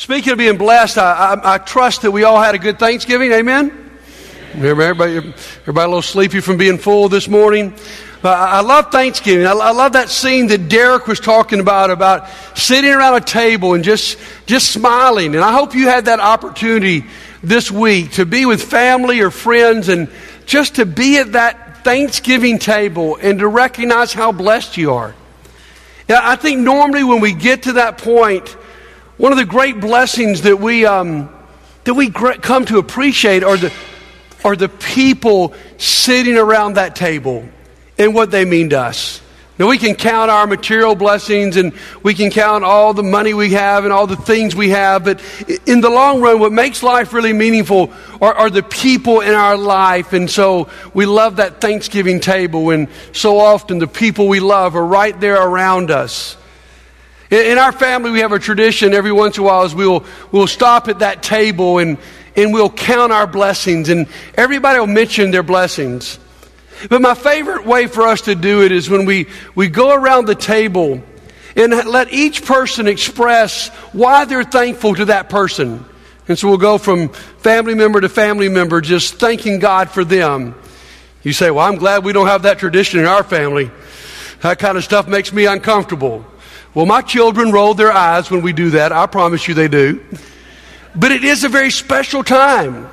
Speaking of being blessed, I, I, I, trust that we all had a good Thanksgiving. Amen? Everybody, everybody a little sleepy from being full this morning. But I love Thanksgiving. I, love that scene that Derek was talking about, about sitting around a table and just, just smiling. And I hope you had that opportunity this week to be with family or friends and just to be at that Thanksgiving table and to recognize how blessed you are. Yeah, I think normally when we get to that point, one of the great blessings that we, um, that we come to appreciate are the, are the people sitting around that table and what they mean to us. Now, we can count our material blessings and we can count all the money we have and all the things we have, but in the long run, what makes life really meaningful are, are the people in our life. And so we love that Thanksgiving table, and so often the people we love are right there around us. In, in our family, we have a tradition every once in a while is we'll, we'll stop at that table and, and we'll count our blessings, and everybody will mention their blessings. But my favorite way for us to do it is when we, we go around the table and let each person express why they're thankful to that person. And so we'll go from family member to family member, just thanking God for them. You say, Well, I'm glad we don't have that tradition in our family. That kind of stuff makes me uncomfortable. Well, my children roll their eyes when we do that. I promise you they do. But it is a very special time.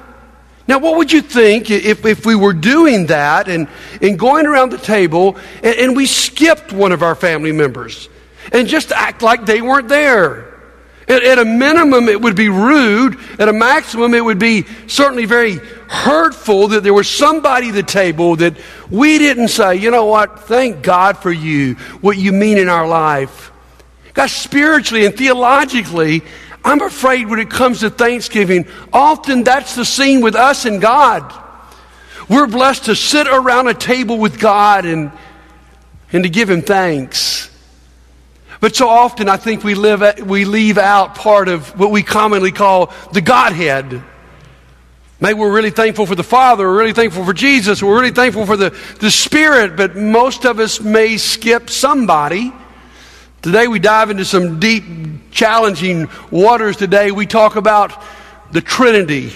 Now, what would you think if, if we were doing that and, and going around the table and, and we skipped one of our family members and just act like they weren't there? At, at, a minimum, it would be rude. At a maximum, it would be certainly very hurtful that there was somebody at the table that we didn't say, you know what, thank God for you, what you mean in our life. God, spiritually and theologically, I'm afraid when it comes to Thanksgiving, often that's the scene with us and God. We're blessed to sit around a table with God and, and to give Him thanks. But so often I think we, live, we leave out part of what we commonly call the Godhead. Maybe we're really thankful for the Father, we're really thankful for Jesus, we're really thankful for the, the Spirit, but most of us may skip somebody. Today we dive into some deep challenging waters today, we talk about the Trinity.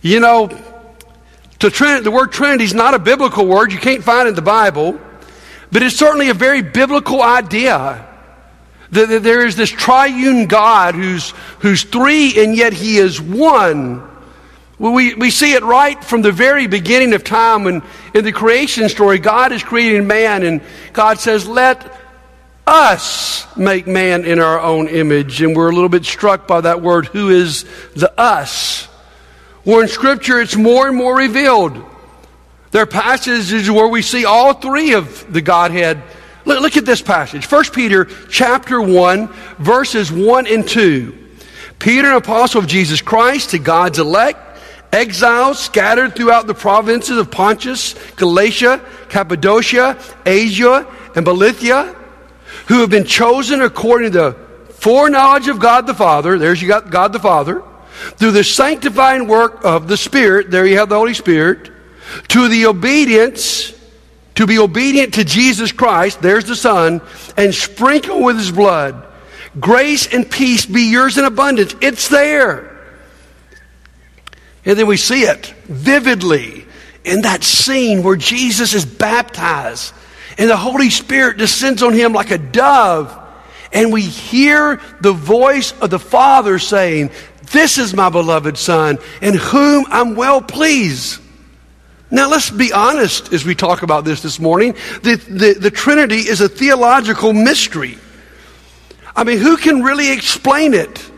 You know, Trin- the word Trinity is not a biblical word. You can't find it in the Bible. But it's certainly a very biblical idea. That there is this triune God who's, who's three and yet he is one. We, we see it right from the very beginning of time when in the creation story, God is creating man and God says, let us make man in our own image. And we're a little bit struck by that word, who is the us. Well, in Scripture, it's more and more revealed. There are passages where we see all three of the Godhead. Look, look at this passage. 1 Peter chapter 1, verses 1 and 2. Peter, an apostle of Jesus Christ, to God's elect, exiles scattered throughout the provinces of Pontus, Galatia, Cappadocia, Asia, and Bithynia who have been chosen according to the foreknowledge of God the Father. There's you got God the Father. Through the sanctifying work of the Spirit. There you have the Holy Spirit. To the obedience, to be obedient to Jesus Christ. There's the Son. And sprinkle with His blood. Grace and peace be yours in abundance. It's there. And then we see it vividly in that scene where Jesus is baptized and the Holy Spirit descends on him like a dove. And we hear the voice of the Father saying, This is my beloved Son, in whom I'm well pleased. Now, let's be honest as we talk about this this morning. The, the, the Trinity is a theological mystery. I mean, who can really explain it?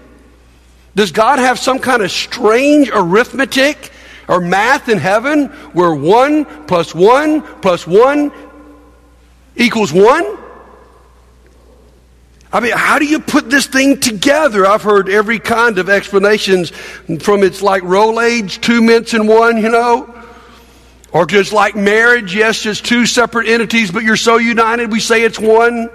Does God have some kind of strange arithmetic or math in heaven where one plus one plus one equals one? I mean, how do you put this thing together? I've heard every kind of explanations from it's like roll age, two mints in one, you know? Or just like marriage, yes, just two separate entities, but you're so united, we say it's one.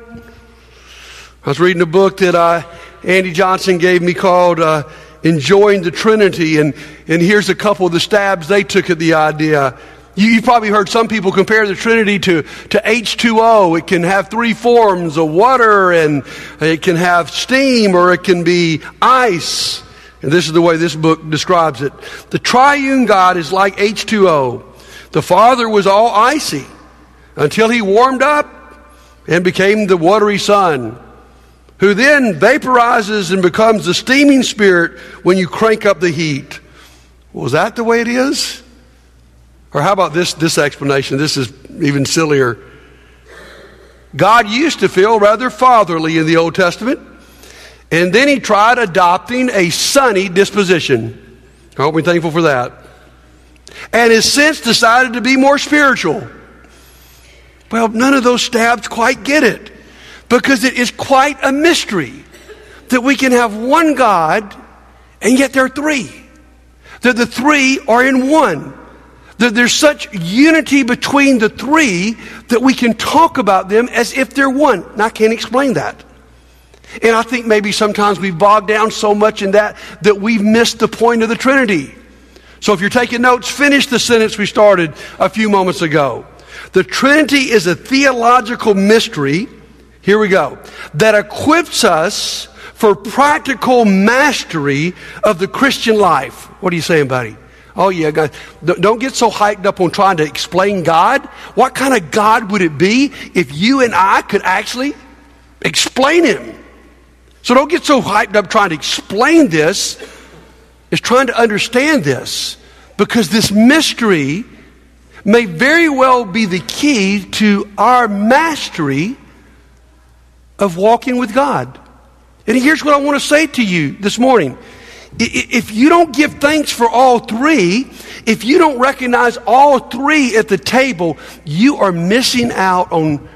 I was reading a book that uh, Andy Johnson gave me called uh, Enjoying the Trinity, and, and here's a couple of the stabs they took at the idea. You, you probably heard some people compare the Trinity to, to H2O. It can have three forms of water, and it can have steam, or it can be ice. And this is the way this book describes it. The triune God is like H2O. The Father was all icy until he warmed up and became the watery Son, who then vaporizes and becomes the steaming Spirit when you crank up the heat. Was that the way it is? Or how about this, this explanation? This is even sillier. God used to feel rather fatherly in the Old Testament, and then he tried adopting a sunny disposition. Aren't we're thankful for that? And has since decided to be more spiritual. Well, none of those stabs quite get it because it is quite a mystery that we can have one God and yet there are three. That the three are in one. There's such unity between the three that we can talk about them as if they're one. And I can't explain that. And I think maybe sometimes we've bogged down so much in that that we've missed the point of the Trinity. So if you're taking notes, finish the sentence we started a few moments ago. The Trinity is a theological mystery, here we go, that equips us for practical mastery of the Christian life. What are you saying, buddy? Oh, yeah, guys. Don't get so hyped up on trying to explain God. What kind of God would it be if you and I could actually explain Him? So don't get so hyped up trying to explain this. It's trying to understand this because this mystery may very well be the key to our mastery of walking with God. And here's what I want to say to you this morning. If you don't give thanks for all three, if you don't recognize all three at the table, you are missing out on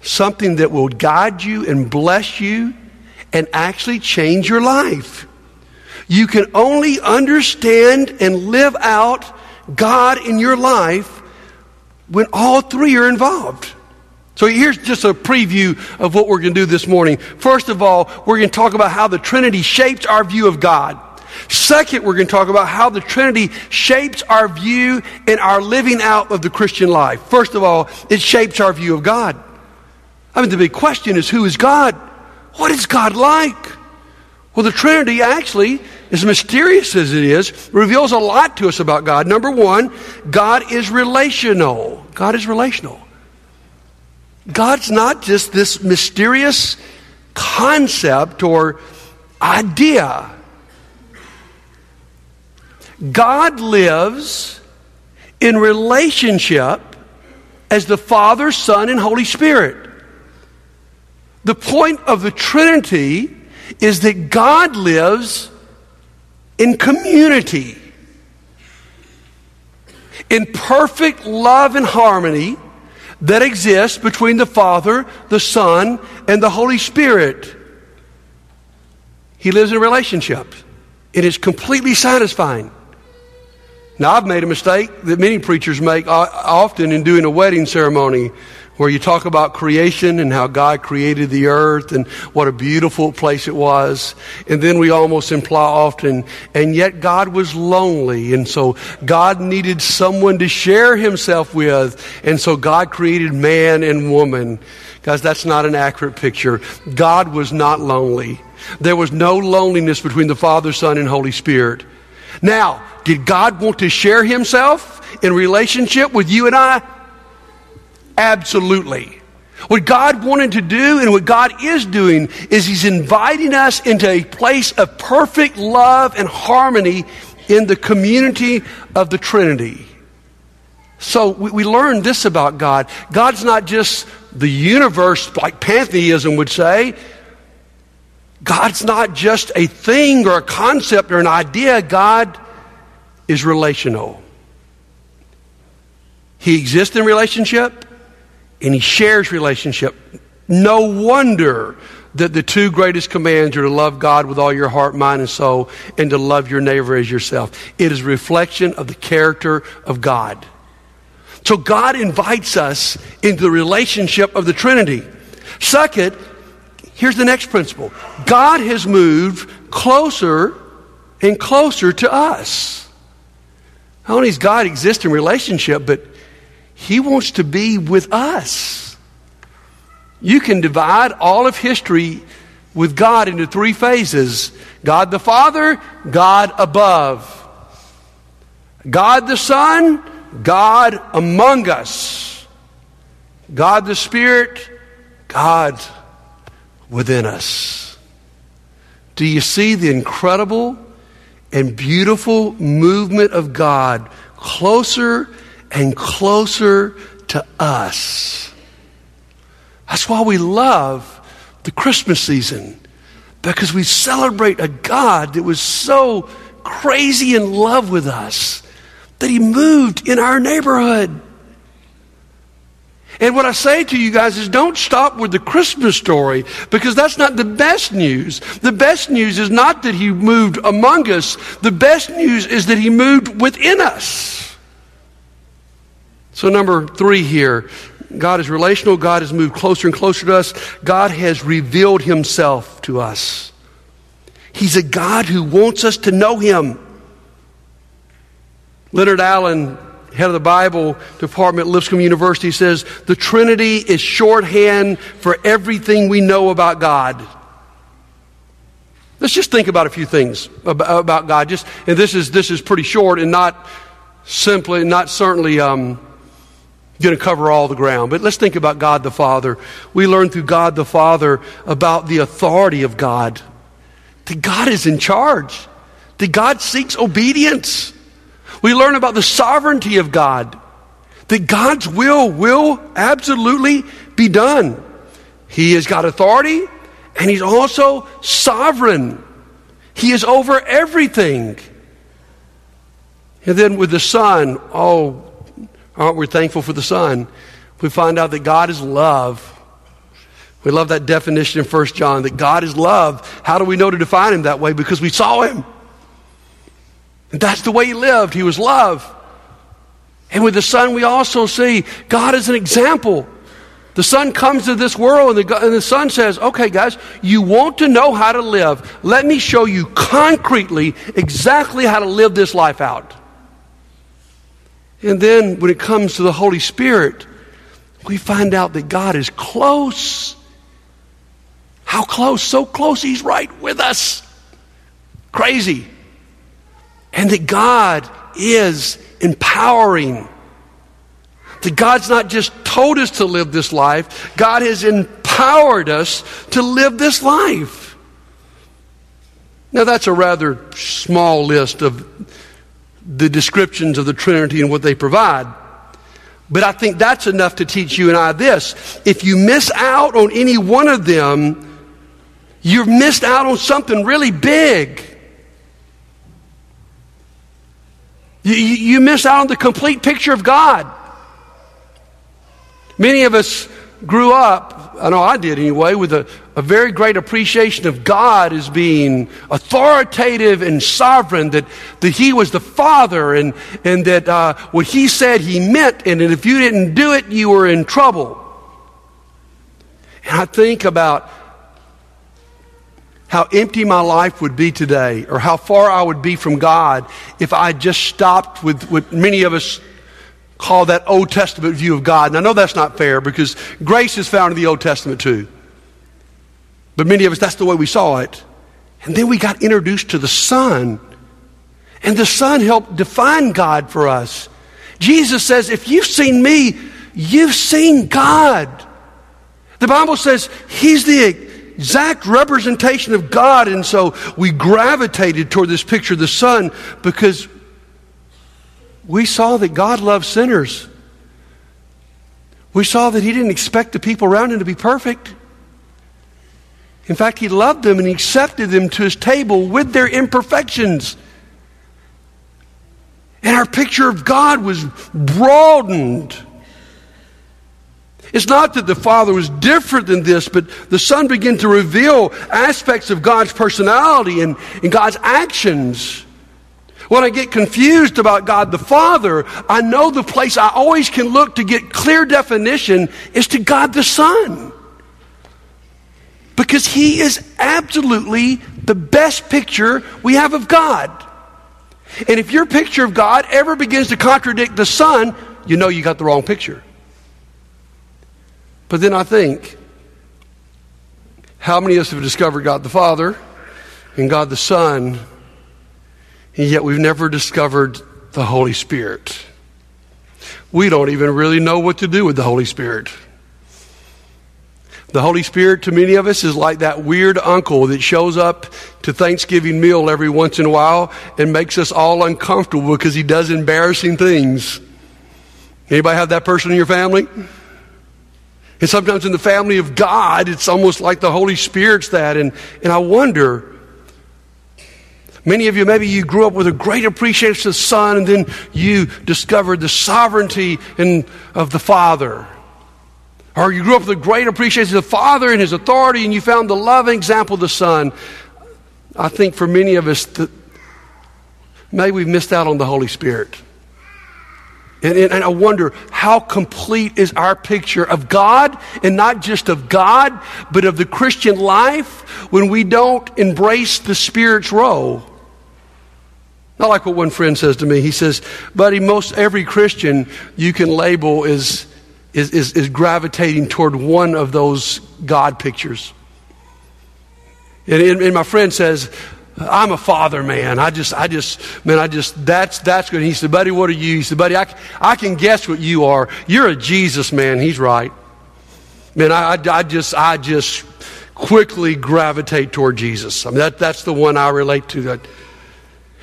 something that will guide you and bless you and actually change your life. You can only understand and live out God in your life when all three are involved. So here's just a preview of what we're going to do this morning. First of all, we're going to talk about how the Trinity shapes our view of God. Second, we're going to talk about how the Trinity shapes our view and our living out of the Christian life. First of all, it shapes our view of God. I mean, the big question is who is God? What is God like? Well, the Trinity actually, as mysterious as it is, reveals a lot to us about God. Number one, God is relational. God is relational. God's not just this mysterious concept or idea. God lives in relationship as the Father, Son, and Holy Spirit. The point of the Trinity is that God lives in community, in perfect love and harmony that exists between the Father, the Son, and the Holy Spirit. He lives in a relationship. It is completely satisfying. Now, I've made a mistake that many preachers make often in doing a wedding ceremony where you talk about creation and how God created the earth and what a beautiful place it was. And then we almost imply often, and yet God was lonely. And so God needed someone to share himself with. And so God created man and woman. Guys, that's not an accurate picture. God was not lonely. There was no loneliness between the Father, Son, and Holy Spirit. Now, did God want to share himself in relationship with you and I? Absolutely. What God wanted to do and what God is doing is He's inviting us into a place of perfect love and harmony in the community of the Trinity. So we, we learn this about God. God's not just the universe like pantheism would say. God's not just a thing or a concept or an idea. God is relational. He exists in relationship and he shares relationship. No wonder that the two greatest commands are to love God with all your heart, mind, and soul, and to love your neighbor as yourself. It is a reflection of the character of God. So God invites us into the relationship of the Trinity. Second, here's the next principle God has moved closer and closer to us. Not only does God exist in relationship, but He wants to be with us. You can divide all of history with God into three phases God the Father, God above, God the Son, God among us, God the Spirit, God within us. Do you see the incredible and beautiful movement of God closer and closer to us? That's why we love the Christmas season because we celebrate a God that was so crazy in love with us that he moved in our neighborhood. And what I say to you guys is don't stop with the Christmas story because that's not the best news. The best news is not that he moved among us. The best news is that he moved within us. So number three here, God is relational. God has moved closer and closer to us. God has revealed himself to us. He's a God who wants us to know him. Leonard Allen head of the Bible department at Lipscomb University, says the Trinity is shorthand for everything we know about God. Let's just think about a few things about, God. Just and this is this is pretty short and not simply, not certainly um, going to cover all the ground. But let's think about God the Father. We learn through God the Father about the authority of God. That God is in charge. That God seeks obedience. We learn about the sovereignty of God, that God's will will absolutely be done. He has got authority and He's also sovereign. He is over everything. And then with the Son, oh, aren't we thankful for the Son? We find out that God is love. We love that definition in 1 John that God is love. How do we know to define Him that way? Because we saw Him. And that's the way he lived. He was love. And with the Son, we also see God as an example. The Son comes to this world, and the, and the Son says, Okay, guys, you want to know how to live. Let me show you concretely exactly how to live this life out. And then when it comes to the Holy Spirit, we find out that God is close. How close? So close, He's right with us. Crazy and that God is empowering. That God's not just told us to live this life, God has empowered us to live this life. Now, that's a rather small list of the descriptions of the Trinity and what they provide. But I think that's enough to teach you and I this. If you miss out on any one of them, you've missed out on something really big. You, you miss out on the complete picture of God. Many of us grew up, I know I did anyway, with a, a very great appreciation of God as being authoritative and sovereign, that, that He was the Father and, and that uh, what He said He meant, and that if you didn't do it, you were in trouble. And I think about how empty my life would be today, or how far I would be from God if I just stopped with what many of us call that Old Testament view of God. And I know that's not fair because grace is found in the Old Testament too. But many of us, that's the way we saw it. And then we got introduced to the Son. And the Son helped define God for us. Jesus says, if you've seen me, you've seen God. The Bible says He's the exact representation of God. And so we gravitated toward this picture of the Son because we saw that God loved sinners. We saw that He didn't expect the people around Him to be perfect. In fact, He loved them and He accepted them to His table with their imperfections. And our picture of God was broadened it's not that the Father was different than this, but the Son began to reveal aspects of God's personality and, and God's actions. When I get confused about God the Father, I know the place I always can look to get clear definition is to God the Son. Because He is absolutely the best picture we have of God. And if your picture of God ever begins to contradict the Son, you know you got the wrong picture. But then I think, how many of us have discovered God the Father and God the Son, and yet we've never discovered the Holy Spirit? We don't even really know what to do with the Holy Spirit. The Holy Spirit, to many of us, is like that weird uncle that shows up to Thanksgiving meal every once in a while and makes us all uncomfortable because he does embarrassing things. Anybody have that person in your family? And sometimes in the family of God, it's almost like the Holy Spirit's that. And, and I wonder, many of you, maybe you grew up with a great appreciation of the Son, and then you discovered the sovereignty in, of the Father. Or you grew up with a great appreciation of the Father and His authority, and you found the loving example of the Son. I think for many of us, that maybe we've missed out on the Holy Spirit. And, and, and, I wonder how complete is our picture of God, and not just of God, but of the Christian life when we don't embrace the Spirit's role. Not like what one friend says to me. He says, Buddy, most every Christian you can label as is, is, is gravitating toward one of those God pictures. And, and, and, my friend says, I'm a father man. I just, I just, man, I just, that's, that's good. He said, buddy, what are you? He said, buddy, I, I can guess what you are. You're a Jesus man. He's right. Man, I, I, I just, I just quickly gravitate toward Jesus. I mean, that, that's the one I relate to. That,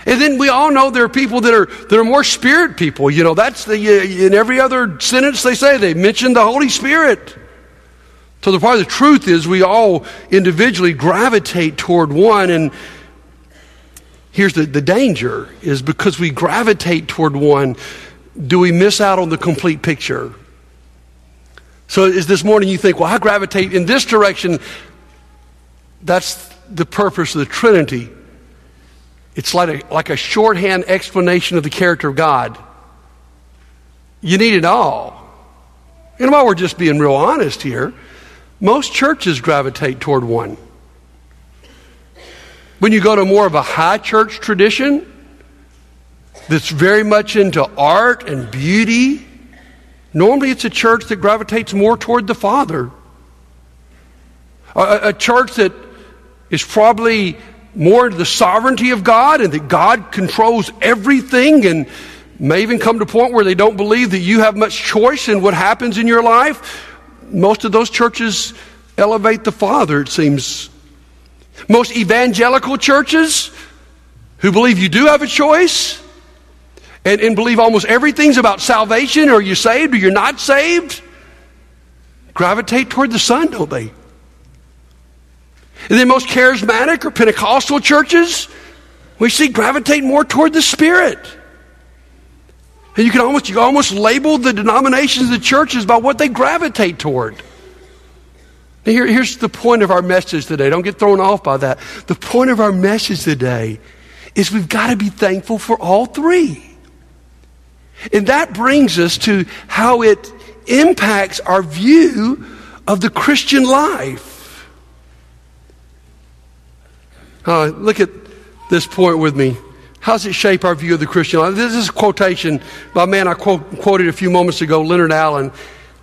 and then we all know there are people that are, that are more spirit people. You know, that's the, uh, in every other sentence they say, they mention the Holy Spirit. So the part of the truth is we all individually gravitate toward one. And here's the, the danger is because we gravitate toward one, do we miss out on the complete picture? So is this morning you think, well, I gravitate in this direction. That's the purpose of the Trinity. It's like a, like a shorthand explanation of the character of God. You need it all. And while we're just being real honest here, most churches gravitate toward one. When you go to more of a high church tradition that's very much into art and beauty, normally it's a church that gravitates more toward the Father. A, a church that is probably more into the sovereignty of God and that God controls everything and may even come to a point where they don't believe that you have much choice in what happens in your life. Most of those churches elevate the Father, it seems. Most evangelical churches who believe you do have a choice and, and believe almost everything's about salvation or you're saved or you're not saved gravitate toward the Son, don't they? And then most charismatic or Pentecostal churches, we see gravitate more toward the Spirit. And you can almost, you can almost label the denominations of the churches by what they gravitate toward. Here, here's the point of our message today. Don't get thrown off by that. The point of our message today is we've got to be thankful for all three. And that brings us to how it impacts our view of the Christian life. Uh, look at this point with me. How does it shape our view of the Christian life? This is a quotation by a man I quote, quoted a few moments ago, Leonard Allen.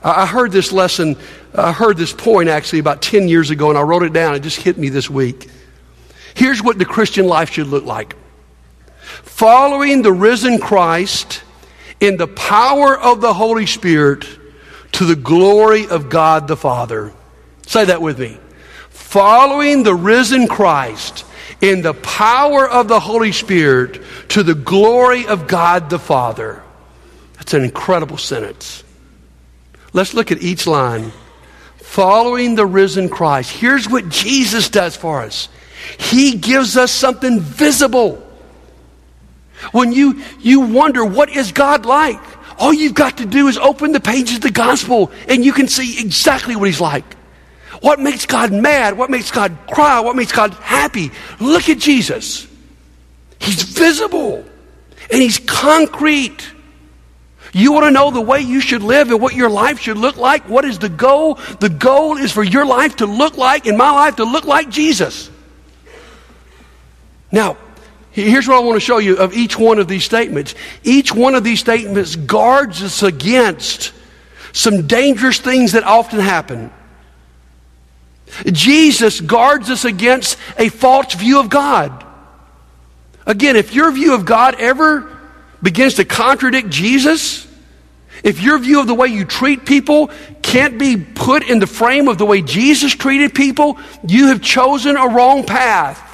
I heard this lesson, I heard this point actually about 10 years ago, and I wrote it down. It just hit me this week. Here's what the Christian life should look like following the risen Christ in the power of the Holy Spirit to the glory of God the Father. Say that with me. Following the risen Christ in the power of the Holy Spirit to the glory of God the Father. That's an incredible sentence. Let's look at each line. Following the risen Christ. Here's what Jesus does for us. He gives us something visible. When you, you wonder, what is God like? All you've got to do is open the pages of the gospel and you can see exactly what he's like. What makes God mad? What makes God cry? What makes God happy? Look at Jesus. He's visible and he's concrete. You want to know the way you should live and what your life should look like? What is the goal? The goal is for your life to look like, and my life to look like Jesus. Now, Here's what I want to show you of each one of these statements. Each one of these statements guards us against some dangerous things that often happen. Jesus guards us against a false view of God. Again, if your view of God ever begins to contradict Jesus, if your view of the way you treat people can't be put in the frame of the way Jesus treated people, you have chosen a wrong path.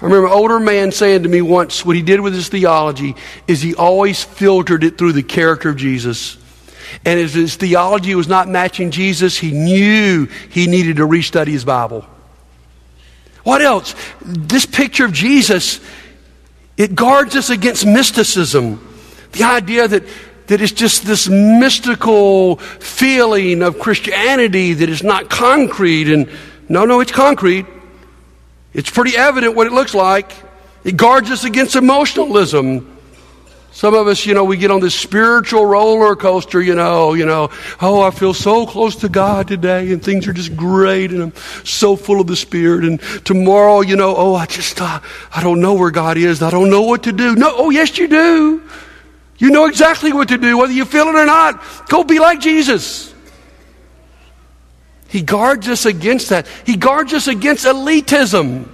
I remember an older man saying to me once what he did with his theology is he always filtered it through the character of Jesus. And as his theology was not matching Jesus, he knew he needed to restudy his Bible. What else? This picture of Jesus, it guards us against mysticism. The idea that, that it's just this mystical feeling of Christianity that is not concrete. And no, no, it's concrete. It's pretty evident what it looks like. It guards us against emotionalism. Some of us, you know, we get on this spiritual roller coaster, you know, you know, oh, I feel so close to God today and things are just great and I'm so full of the Spirit. And tomorrow, you know, oh, I just, uh, I don't know where God is. I don't know what to do. No, oh, yes, you do. You know exactly what to do, whether you feel it or not. Go be like Jesus. He guards us against that. He guards us against elitism.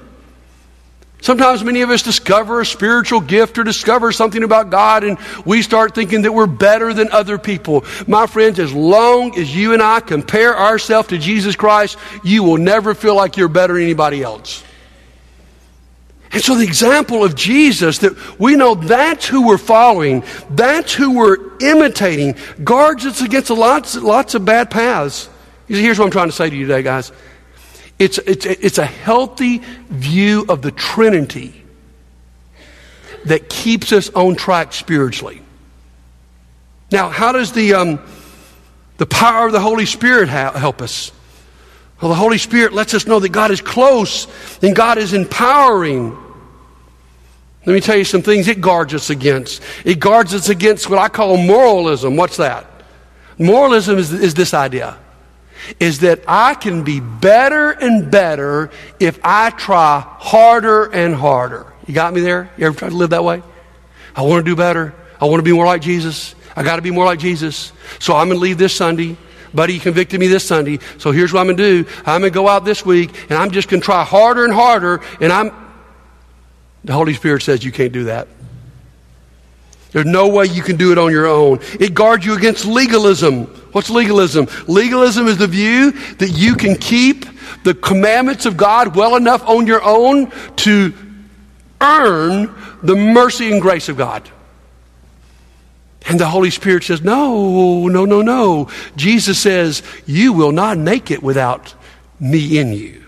Sometimes many of us discover a spiritual gift or discover something about God and we start thinking that we're better than other people. My friends, as long as you and I compare ourselves to Jesus Christ, you will never feel like you're better than anybody else. And so the example of Jesus that we know that's who we're following, that's who we're imitating, guards us against lots, lots of bad paths. Here's what I'm trying to say to you today, guys. It's, it's, it's a healthy view of the Trinity that keeps us on track spiritually. Now, how does the, um, the power of the Holy Spirit ha- help us? Well, the Holy Spirit lets us know that God is close and God is empowering. Let me tell you some things it guards us against. It guards us against what I call moralism. What's that? Moralism is, is this idea is that I can be better and better if I try harder and harder. You got me there? You ever try to live that way? I want to do better. I want to be more like Jesus. I got to be more like Jesus. So I'm going to leave this Sunday. Buddy convicted me this Sunday. So here's what I'm going to do. I'm going to go out this week and I'm just going to try harder and harder. And I'm, the Holy Spirit says you can't do that. There's no way you can do it on your own. It guards you against legalism. What's legalism? Legalism is the view that you can keep the commandments of God well enough on your own to earn the mercy and grace of God. And the Holy Spirit says, No, no, no, no. Jesus says, You will not make it without me in you.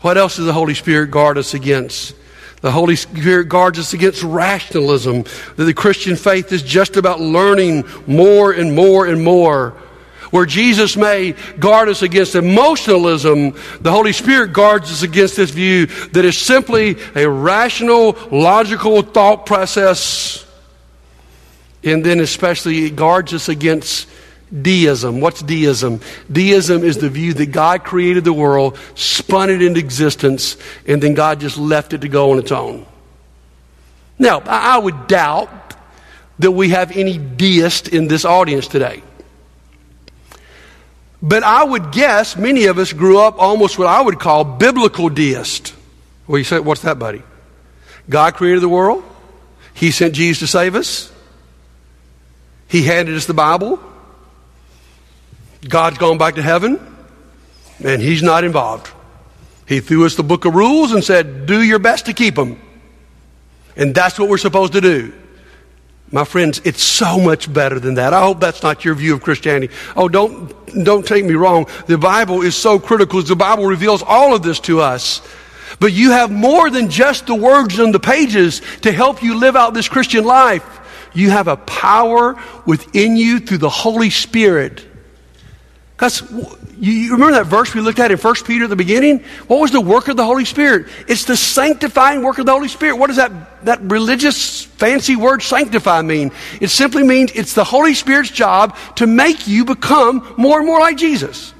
What else does the Holy Spirit guard us against? The Holy Spirit guards us against rationalism, that the Christian faith is just about learning more and more and more. Where Jesus may guard us against emotionalism, the Holy Spirit guards us against this view that is simply a rational, logical thought process. And then, especially, it guards us against Deism. What's deism? Deism is the view that God created the world, spun it into existence, and then God just left it to go on its own. Now, I would doubt that we have any deist in this audience today. But I would guess many of us grew up almost what I would call biblical deist. Well, you say, what's that, buddy? God created the world. He sent Jesus to save us. He handed us the Bible. God's gone back to heaven, and He's not involved. He threw us the book of rules and said, Do your best to keep them. And that's what we're supposed to do. My friends, it's so much better than that. I hope that's not your view of Christianity. Oh, don't, don't take me wrong. The Bible is so critical. The Bible reveals all of this to us. But you have more than just the words on the pages to help you live out this Christian life. You have a power within you through the Holy Spirit because you remember that verse we looked at in 1 Peter at the beginning? What was the work of the Holy Spirit? It's the sanctifying work of the Holy Spirit. What does that, that religious fancy word sanctify mean? It simply means it's the Holy Spirit's job to make you become more and more like Jesus.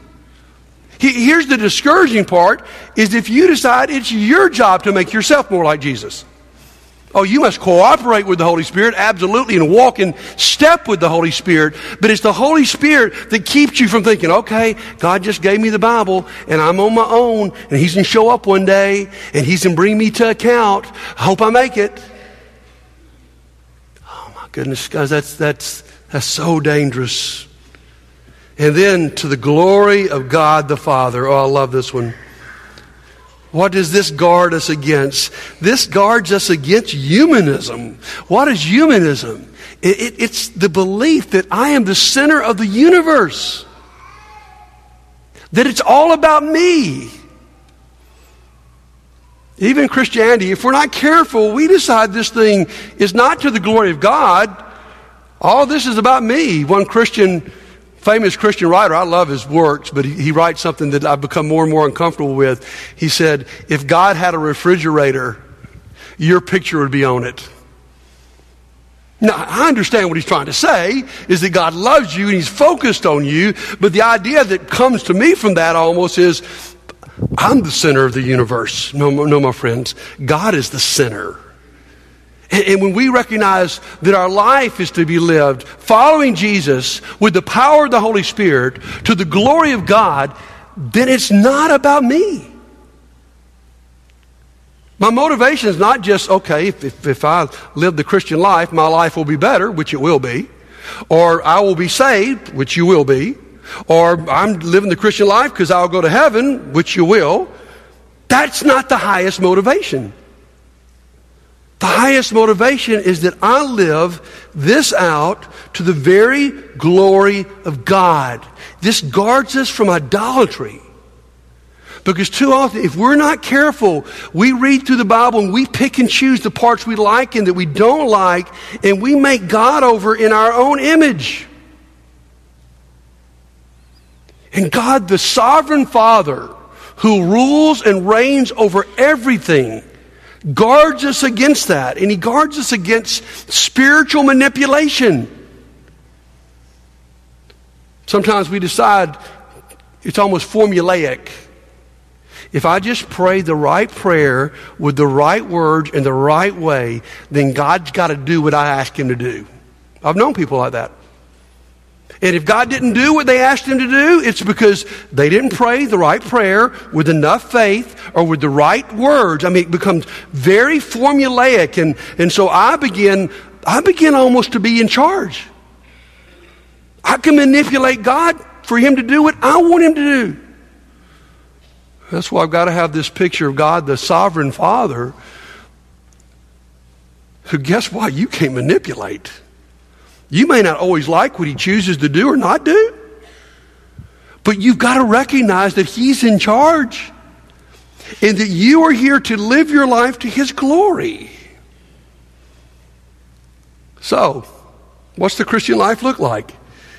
Here's the discouraging part is if you decide it's your job to make yourself more like Jesus. Oh, you must cooperate with the Holy Spirit, absolutely, and walk in step with the Holy Spirit. But it's the Holy Spirit that keeps you from thinking, okay, God just gave me the Bible, and I'm on my own, and He's going to show up one day, and He's going to bring me to account. I hope I make it. Oh, my goodness, guys, that's, that's, that's so dangerous. And then to the glory of God the Father. Oh, I love this one. What does this guard us against? This guards us against humanism. What is humanism? It, it, it's the belief that I am the center of the universe, that it's all about me. Even Christianity, if we're not careful, we decide this thing is not to the glory of God. All this is about me. One Christian famous Christian writer, I love his works, but he, he, writes something that I've become more and more uncomfortable with. He said, If God had a refrigerator, your picture would be on it. Now, I understand what he's trying to say is that God loves you and he's focused on you, but the idea that comes to me from that almost is I'm the center of the universe. No, no, my friends. God is the center. And when we recognize that our life is to be lived following Jesus with the power of the Holy Spirit to the glory of God, then it's not about me. My motivation is not just, okay, if, if, if, I live the Christian life, my life will be better, which it will be, or I will be saved, which you will be, or I'm living the Christian life because I'll go to heaven, which you will. That's not the highest motivation. The highest motivation is that I live this out to the very glory of God. This guards us from idolatry. Because too often, if we're not careful, we read through the Bible and we pick and choose the parts we like and that we don't like, and we make God over in our own image. And God, the sovereign Father, who rules and reigns over everything, guards us against that, and He guards us against spiritual manipulation. Sometimes we decide it's almost formulaic. If I just pray the right prayer with the right words in the right way, then God's got to do what I ask Him to do. I've known people like that. And if God didn't do what they asked him to do, it's because they didn't pray the right prayer with enough faith or with the right words. I mean, it becomes very formulaic. And, and so I begin, I begin almost to be in charge. I can manipulate God for him to do what I want him to do. That's why I've got to have this picture of God, the sovereign Father, who, guess what? You can't manipulate. You may not always like what he chooses to do or not do, but you've got to recognize that he's in charge and that you are here to live your life to his glory. So, what's the Christian life look like?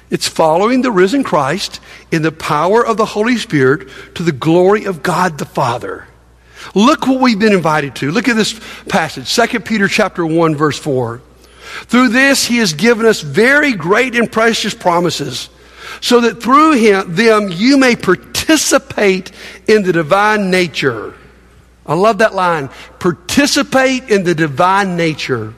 It's following the risen Christ in the power of the Holy Spirit to the glory of God the Father. Look what we've been invited to. Look at this passage, 2 Peter chapter 1 verse 4. Through this, he has given us very great and precious promises, so that through him, them you may participate in the divine nature. I love that line. Participate in the divine nature.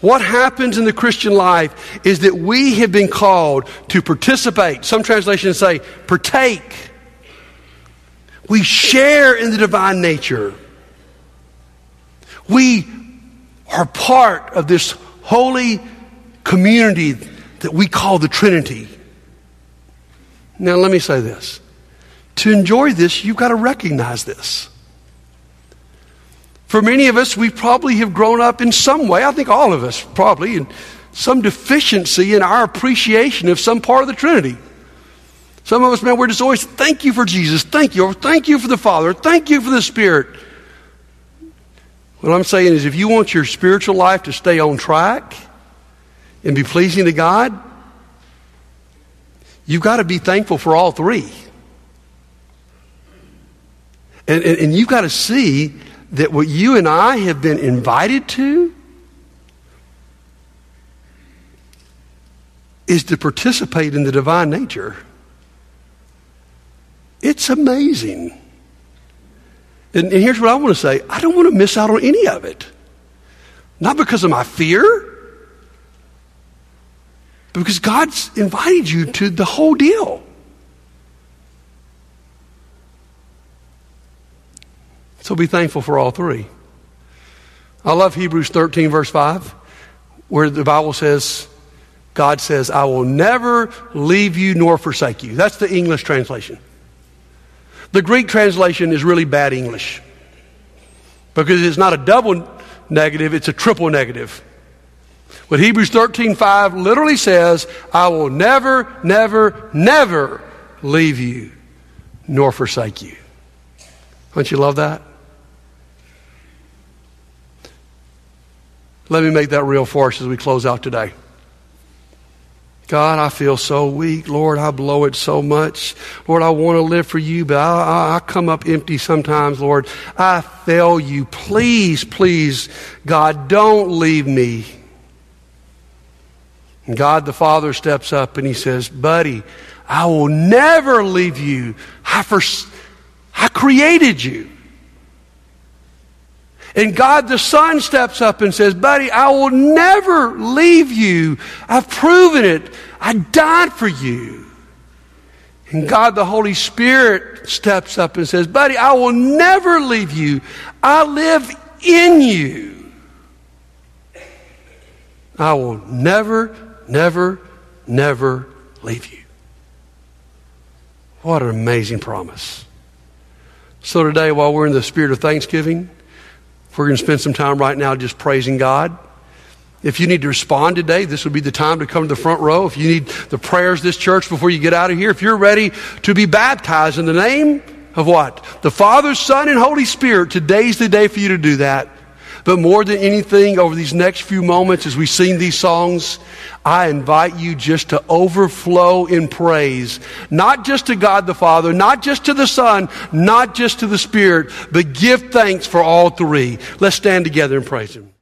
What happens in the Christian life is that we have been called to participate. Some translations say partake. We share in the divine nature. We are part of this holy community that we call the Trinity. Now, let me say this. To enjoy this, you've got to recognize this. For many of us, we probably have grown up in some way, I think all of us probably, in some deficiency in our appreciation of some part of the Trinity. Some of us, man, we're just always, thank you for Jesus, thank you, or thank you for the Father, thank you for the Spirit. What I'm saying is, if you want your spiritual life to stay on track and be pleasing to God, you've got to be thankful for all three. And, and, and you've got to see that what you and I have been invited to is to participate in the divine nature. It's amazing. And, and here's what I want to say I don't want to miss out on any of it. Not because of my fear, but because God's invited you to the whole deal. So be thankful for all three. I love Hebrews 13, verse 5, where the Bible says, God says, I will never leave you nor forsake you. That's the English translation. The Greek translation is really bad English because it's not a double negative, it's a triple negative. But Hebrews 13:5 literally says, I will never, never, never leave you nor forsake you. Don't you love that? Let me make that real for us as we close out today. God, I feel so weak. Lord, I blow it so much. Lord, I want to live for you, but I, I, I, come up empty sometimes, Lord. I fail you. Please, please, God, don't leave me. And God the Father steps up and he says, Buddy, I will never leave you. I, first, I created you. And God the Son steps up and says, Buddy, I will never leave you. I've proven it. I died for you. And God the Holy Spirit steps up and says, Buddy, I will never leave you. I live in you. I will never, never, never leave you. What an amazing promise. So, today, while we're in the spirit of thanksgiving, we're going to spend some time right now just praising God. If you need to respond today, this would be the time to come to the front row. If you need the prayers this church before you get out of here, if you're ready to be baptized in the name of what? The Father, Son, and Holy Spirit, today's the day for you to do that. But more than anything, over these next few moments as we sing these songs, I invite you just to overflow in praise, not just to God the Father, not just to the Son, not just to the Spirit, but give thanks for all three. Let's stand together and praise Him.